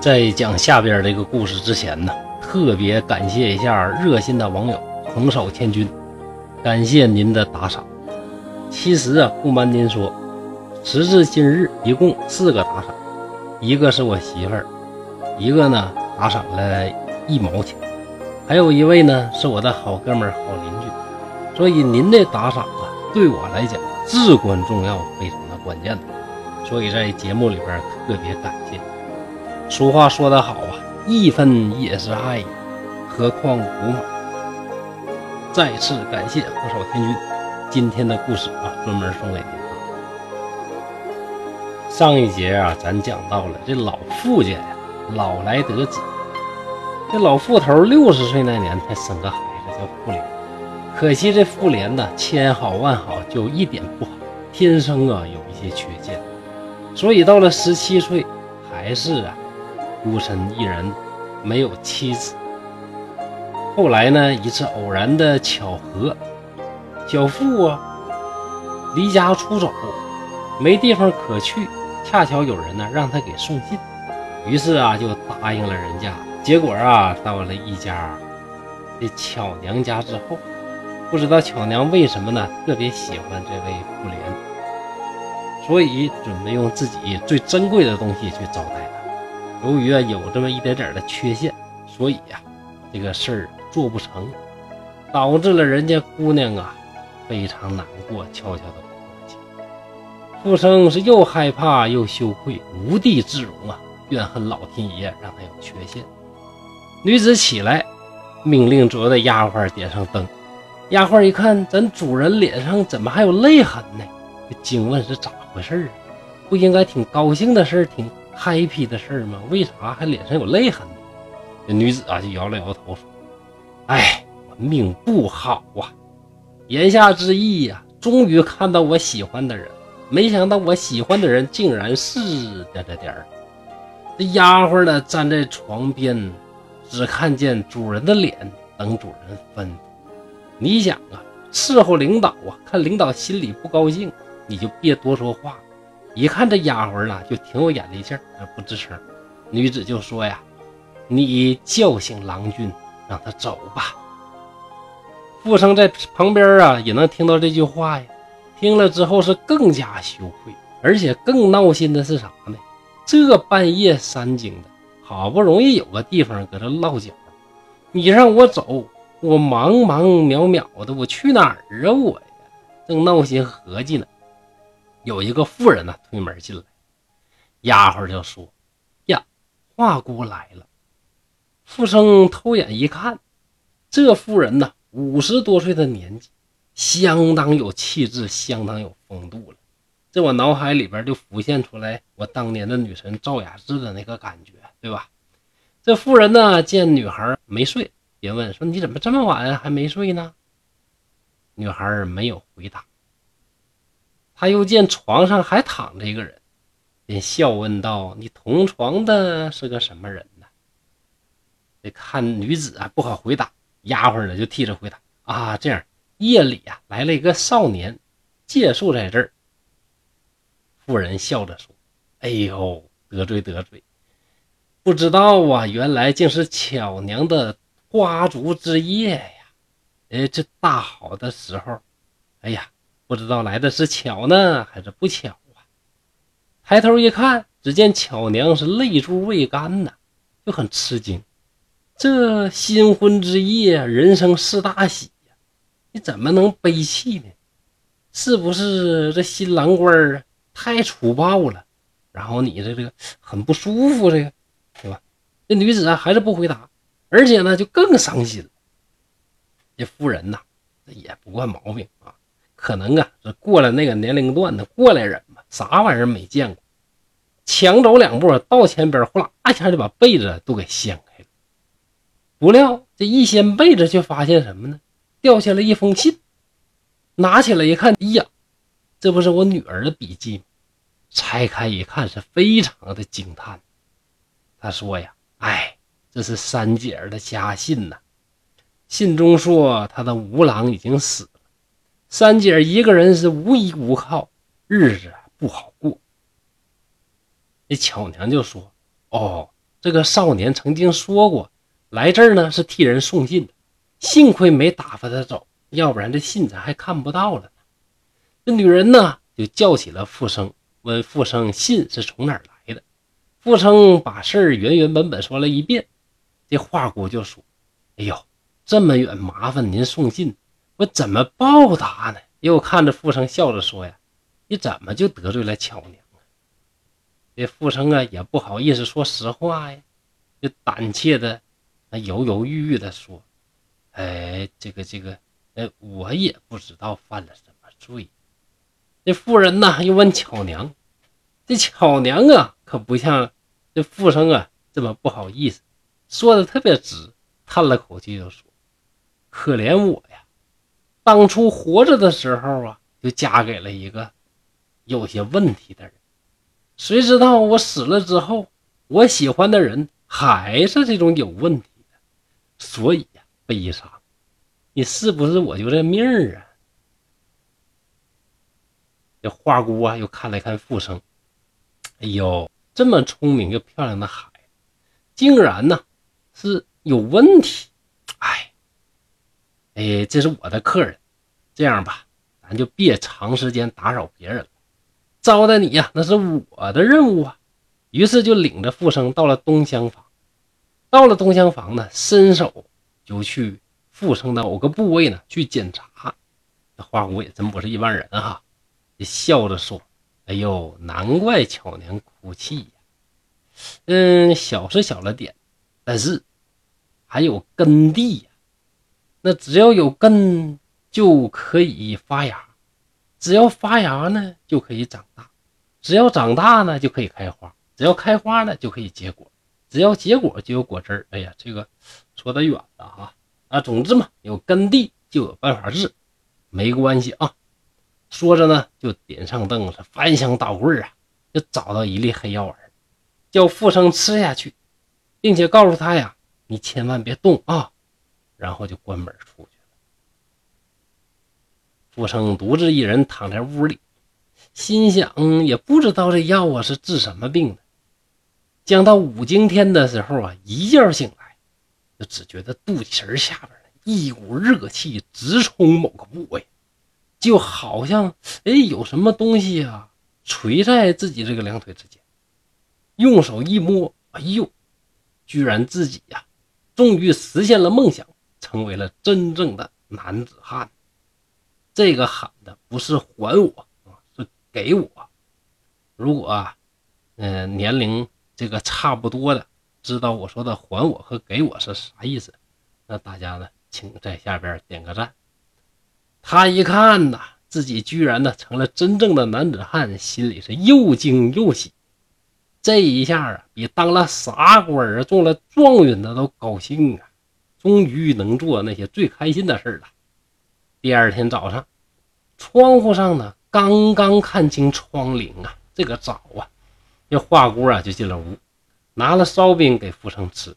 在讲下边这个故事之前呢，特别感谢一下热心的网友横扫千军，感谢您的打赏。其实啊，不瞒您说，时至今日一共四个打赏，一个是我媳妇儿，一个呢打赏了一毛钱，还有一位呢是我的好哥们儿、好邻居。所以您的打赏啊，对我来讲至关重要，非常的关键的。所以在节目里边特别感谢。俗话说得好啊，一分也是爱，何况五马。再次感谢火烧天军，今天的故事啊，专门送给您。上一节啊，咱讲到了这老傅家呀，老来得子。这老富头六十岁那年才生个孩子叫妇联，可惜这妇联呢，千好万好，就一点不好，天生啊有一些缺陷，所以到了十七岁，还是啊。孤身一人，没有妻子。后来呢，一次偶然的巧合，小富啊离家出走，没地方可去，恰巧有人呢让他给送信，于是啊就答应了人家。结果啊到了一家这巧娘家之后，不知道巧娘为什么呢特别喜欢这位妇联，所以准备用自己最珍贵的东西去招待他。由于啊有这么一点点的缺陷，所以呀这个事儿做不成，导致了人家姑娘啊非常难过，悄悄的哭了起来。富生是又害怕又羞愧，无地自容啊，怨恨老天爷让他有缺陷。女子起来，命令左右的丫鬟点上灯。丫鬟一看，咱主人脸上怎么还有泪痕呢？就惊问是咋回事啊？不应该挺高兴的事儿，挺。happy 的事儿吗？为啥还脸上有泪痕呢？这女子啊就摇了摇头说：“哎，我命不好啊。”言下之意呀，终于看到我喜欢的人，没想到我喜欢的人竟然是点点点儿。这丫鬟呢站在床边，只看见主人的脸，等主人吩咐。你想啊，伺候领导啊，看领导心里不高兴，你就别多说话。一看这丫鬟呢，就挺有眼力劲儿，不吱声。女子就说呀：“你叫醒郎君，让他走吧。”富生在旁边啊，也能听到这句话呀。听了之后是更加羞愧，而且更闹心的是啥呢？这半夜三更的，好不容易有个地方搁这落脚，你让我走，我茫茫渺渺的，我去哪儿啊？我呀，正闹心合计呢。有一个妇人呢，推门进来，丫鬟就说：“呀，华姑来了。”富生偷眼一看，这妇人呢，五十多岁的年纪，相当有气质，相当有风度了。这我脑海里边就浮现出来我当年的女神赵雅芝的那个感觉，对吧？这妇人呢，见女孩没睡，便问说：“你怎么这么晚还没睡呢？”女孩没有回答。他又见床上还躺着一个人，便笑问道：“你同床的是个什么人呢？”这看女子啊不好回答，丫鬟呢就替着回答：“啊，这样夜里啊来了一个少年，借宿在这儿。”妇人笑着说：“哎呦，得罪得罪，不知道啊，原来竟是巧娘的花烛之夜呀！哎，这大好的时候，哎呀。”不知道来的是巧呢还是不巧啊？抬头一看，只见巧娘是泪珠未干呐，就很吃惊。这新婚之夜，人生四大喜呀，你怎么能悲泣呢？是不是这新郎官啊太粗暴了？然后你这这个很不舒服，这个对吧？这女子啊还是不回答，而且呢就更伤心了。这妇人呐，这也不惯毛病啊。可能啊，是过了那个年龄段的过来人嘛，啥玩意儿没见过？抢走两步，到前边，呼啦一下就把被子都给掀开了。不料这一掀被子，却发现什么呢？掉下了一封信。拿起来一看，哎呀，这不是我女儿的笔记吗？拆开一看，是非常的惊叹。他说呀：“哎，这是三姐儿的家信呐。信中说他的吴郎已经死了，三姐儿一个人是无依无靠，日子不好过。”那巧娘就说：“哦，这个少年曾经说过，来这儿呢是替人送信的，幸亏没打发他走，要不然这信咱还看不到了。”这女人呢就叫起了富生，问富生信是从哪儿来的。富生把事儿原原本本说了一遍。这花姑就说：“哎呦，这么远麻烦您送信，我怎么报答呢？”又看着富生笑着说：“呀，你怎么就得罪了巧娘？”这富生啊也不好意思说实话呀，就胆怯的、犹犹豫豫的说：“哎，这个这个，哎，我也不知道犯了什么罪。”这妇人呢又问巧娘：“这巧娘啊，可不像这富生啊这么不好意思，说的特别直，叹了口气就说：‘可怜我呀，当初活着的时候啊，就嫁给了一个有些问题的人。’”谁知道我死了之后，我喜欢的人还是这种有问题的，所以呀，悲伤。你是不是我就这命儿啊？这花姑啊，又看了看富生，哎呦，这么聪明又漂亮的孩，竟然呢是有问题。哎，哎，这是我的客人，这样吧，咱就别长时间打扰别人了。招待你呀，那是我的任务啊。于是就领着富生到了东厢房。到了东厢房呢，伸手就去富生的某个部位呢去检查。这花姑也真不是一般人哈，就笑着说：“哎呦，难怪巧娘哭泣呀。嗯，小是小了点，但是还有根蒂呀。那只要有根就可以发芽。”只要发芽呢，就可以长大；只要长大呢，就可以开花；只要开花呢，就可以结果；只要结果就有果汁儿。哎呀，这个说的远了哈啊！总之嘛，有根蒂就有办法治，没关系啊。说着呢，就点上灯，是翻箱倒柜啊，就找到一粒黑药丸，叫富生吃下去，并且告诉他呀：“你千万别动啊！”然后就关门出去了。富生独自一人躺在屋里，心想也不知道这药啊是治什么病的。将到五更天的时候啊，一觉醒来，就只觉得肚脐下边一股热气直冲某个部位，就好像哎有什么东西啊垂在自己这个两腿之间。用手一摸，哎呦，居然自己呀，终于实现了梦想，成为了真正的男子汉。这个喊的不是还我啊，是给我。如果啊，嗯，年龄这个差不多的，知道我说的还我和给我是啥意思，那大家呢，请在下边点个赞。他一看呐，自己居然呢成了真正的男子汉，心里是又惊又喜。这一下啊，比当了啥官啊、中了状元的都高兴啊！终于能做那些最开心的事了。第二天早上，窗户上呢，刚刚看清窗棂啊，这个早啊，这华姑啊就进了屋，拿了烧饼给福生吃，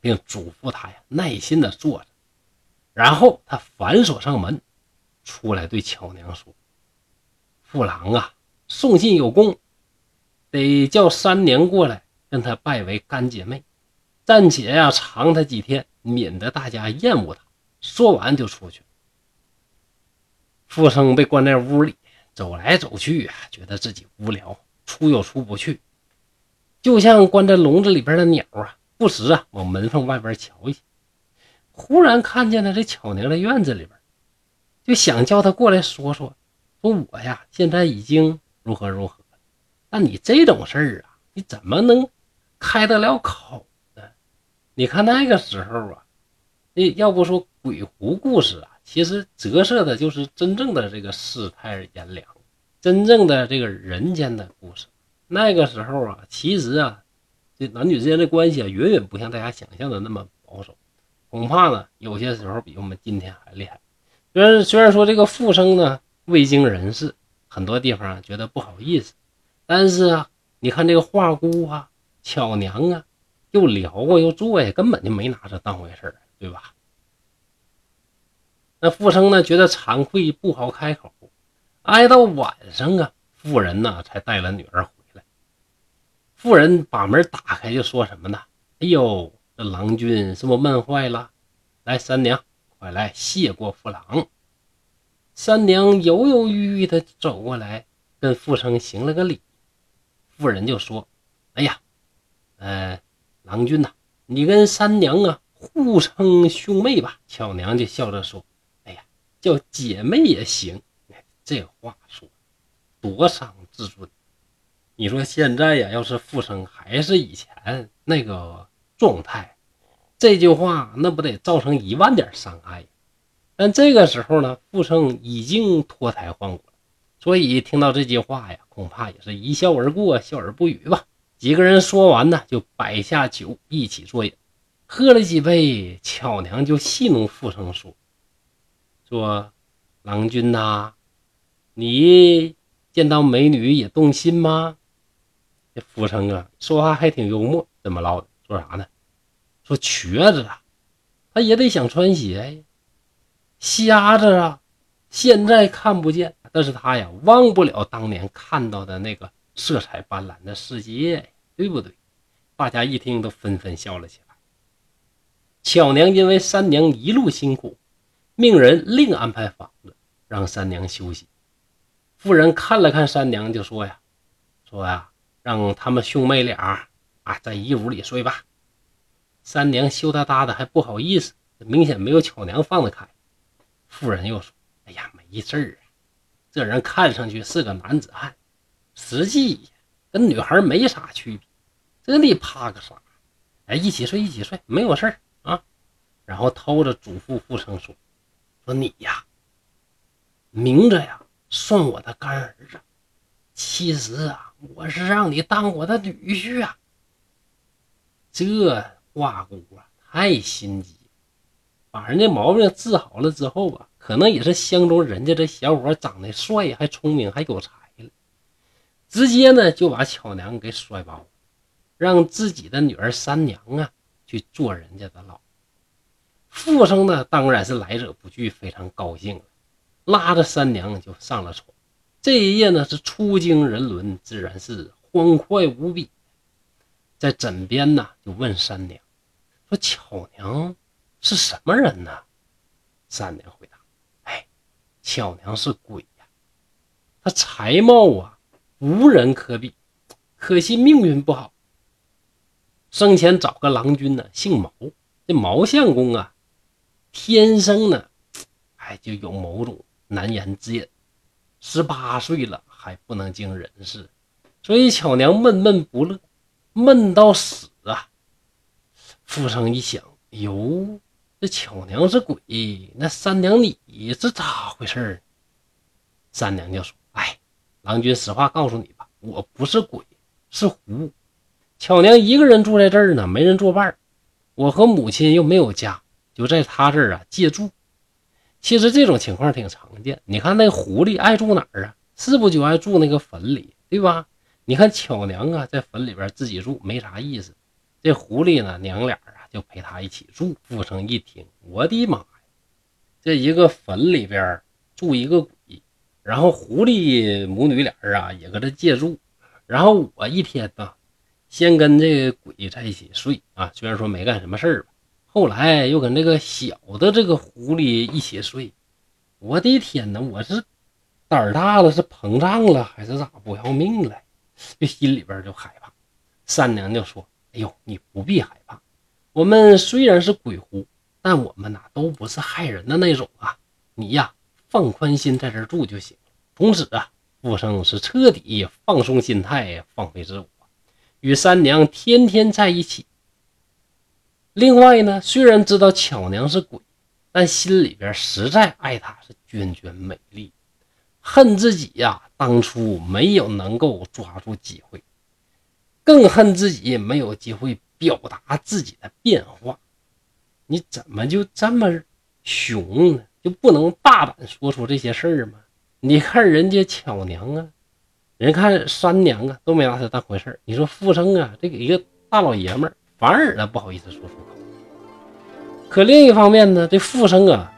并嘱咐他呀耐心的坐着。然后他反锁上门，出来对巧娘说：“父郎啊，送信有功，得叫三娘过来跟他拜为干姐妹，暂且呀藏他几天，免得大家厌恶他。”说完就出去。富生被关在屋里，走来走去啊，觉得自己无聊，出又出不去，就像关在笼子里边的鸟啊，不时啊往门缝外边瞧一下。忽然看见了这巧娘的院子里边，就想叫他过来说说，说我呀现在已经如何如何但。你这种事儿啊，你怎么能开得了口呢？你看那个时候啊，那要不说鬼狐故事啊。其实折射的就是真正的这个世态炎凉，真正的这个人间的故事。那个时候啊，其实啊，这男女之间的关系啊，远远不像大家想象的那么保守，恐怕呢，有些时候比我们今天还厉害。虽然虽然说这个富生呢未经人事，很多地方觉得不好意思，但是啊，你看这个华姑啊、巧娘啊，又聊啊又做呀，根本就没拿这当回事儿，对吧？那富生呢，觉得惭愧，不好开口。挨到晚上啊，妇人呢才带了女儿回来。妇人把门打开，就说什么呢？哎呦，这郎君是不闷坏了？来，三娘，快来谢过父郎。三娘犹犹豫豫的走过来，跟富生行了个礼。妇人就说：“哎呀，呃，郎君呐，你跟三娘啊互称兄妹吧。”巧娘就笑着说：“哎呀，叫姐妹也行。”这话说多伤自尊。你说现在呀，要是富生还是以前那个状态，这句话那不得造成一万点伤害？但这个时候呢，富生已经脱胎换骨了，所以听到这句话呀，恐怕也是一笑而过，笑而不语吧。几个人说完呢，就摆下酒一起坐饮，喝了几杯，巧娘就戏弄富生说：“说郎君呐。”你见到美女也动心吗？这福生啊，说话还挺幽默，怎么唠的？说啥呢？说瘸子啊，他也得想穿鞋呀；瞎子啊，现在看不见，但是他呀，忘不了当年看到的那个色彩斑斓的世界，对不对？大家一听都纷纷笑了起来。巧娘因为三娘一路辛苦，命人另安排房子让三娘休息。妇人看了看三娘，就说：“呀，说呀，让他们兄妹俩啊在一屋里睡吧。”三娘羞答答的，还不好意思，明显没有巧娘放得开。妇人又说：“哎呀，没事儿啊，这人看上去是个男子汉，实际跟女孩没啥区别，这你怕个啥？哎，一起睡，一起睡，没有事儿啊。”然后偷着嘱咐富生说：“说你呀，明着呀。”算我的干儿子，其实啊，我是让你当我的女婿啊。这话姑啊，太心机，把人家毛病治好了之后吧，可能也是相中人家这小伙长得帅，还聪明，还有才了，直接呢就把巧娘给甩包，让自己的女儿三娘啊去做人家的老。富生呢，当然是来者不拒，非常高兴了。拉着三娘就上了床，这一夜呢是出惊人伦，自然是欢快无比。在枕边呢就问三娘说：“巧娘是什么人呢？”三娘回答：“哎，巧娘是鬼呀，她才貌啊无人可比，可惜命运不好，生前找个郎君呢，姓毛。这毛相公啊，天生呢，哎就有某种。”难言之隐，十八岁了还不能经人事，所以巧娘闷闷不乐，闷到死啊！富生一想，哟，这巧娘是鬼，那三娘你是咋回事儿？三娘就说：“哎，郎君，实话告诉你吧，我不是鬼，是狐。巧娘一个人住在这儿呢，没人作伴我和母亲又没有家，就在他这儿啊借住。”其实这种情况挺常见。你看那狐狸爱住哪儿啊？是不就爱住那个坟里，对吧？你看巧娘啊，在坟里边自己住没啥意思。这狐狸呢，娘俩啊就陪她一起住。富生一听，我的妈呀，这一个坟里边住一个鬼，然后狐狸母女俩啊也搁这借住，然后我一天呢，先跟这个鬼在一起睡啊，虽然说没干什么事儿吧。后来又跟那个小的这个狐狸一起睡，我的天哪！我是胆儿大了，是膨胀了，还是咋不要命了？这心里边就害怕。三娘就说：“哎呦，你不必害怕，我们虽然是鬼狐，但我们呐都不是害人的那种啊。你呀，放宽心，在这住就行了。从此啊，富生是彻底放松心态，放飞自我，与三娘天天在一起。”另外呢，虽然知道巧娘是鬼，但心里边实在爱她是娟娟美丽，恨自己呀当初没有能够抓住机会，更恨自己没有机会表达自己的变化。你怎么就这么熊呢？就不能大胆说出这些事儿吗？你看人家巧娘啊，人看三娘啊，都没拿她当回事儿。你说富生啊，这个一个大老爷们儿。反而呢不好意思说出口。可另一方面呢，这富生啊，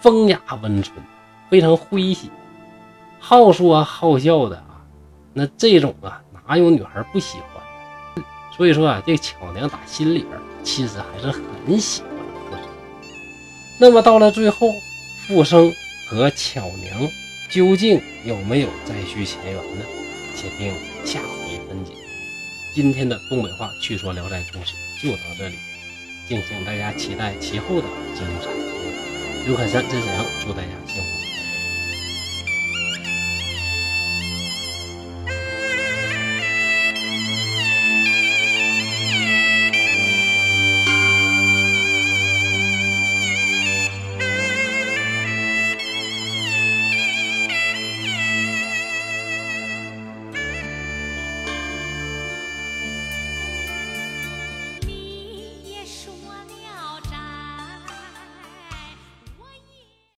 风雅温存，非常诙谐，好说好笑的啊，那这种啊，哪有女孩不喜欢？所以说啊，这巧娘打心里边其实还是很喜欢富生。那么到了最后，富生和巧娘究竟有没有再续前缘呢？且听下回分解。今天的东北话趣说聊斋故事就到这里，敬请大家期待其后的精彩。刘凯山真沈阳，祝大家。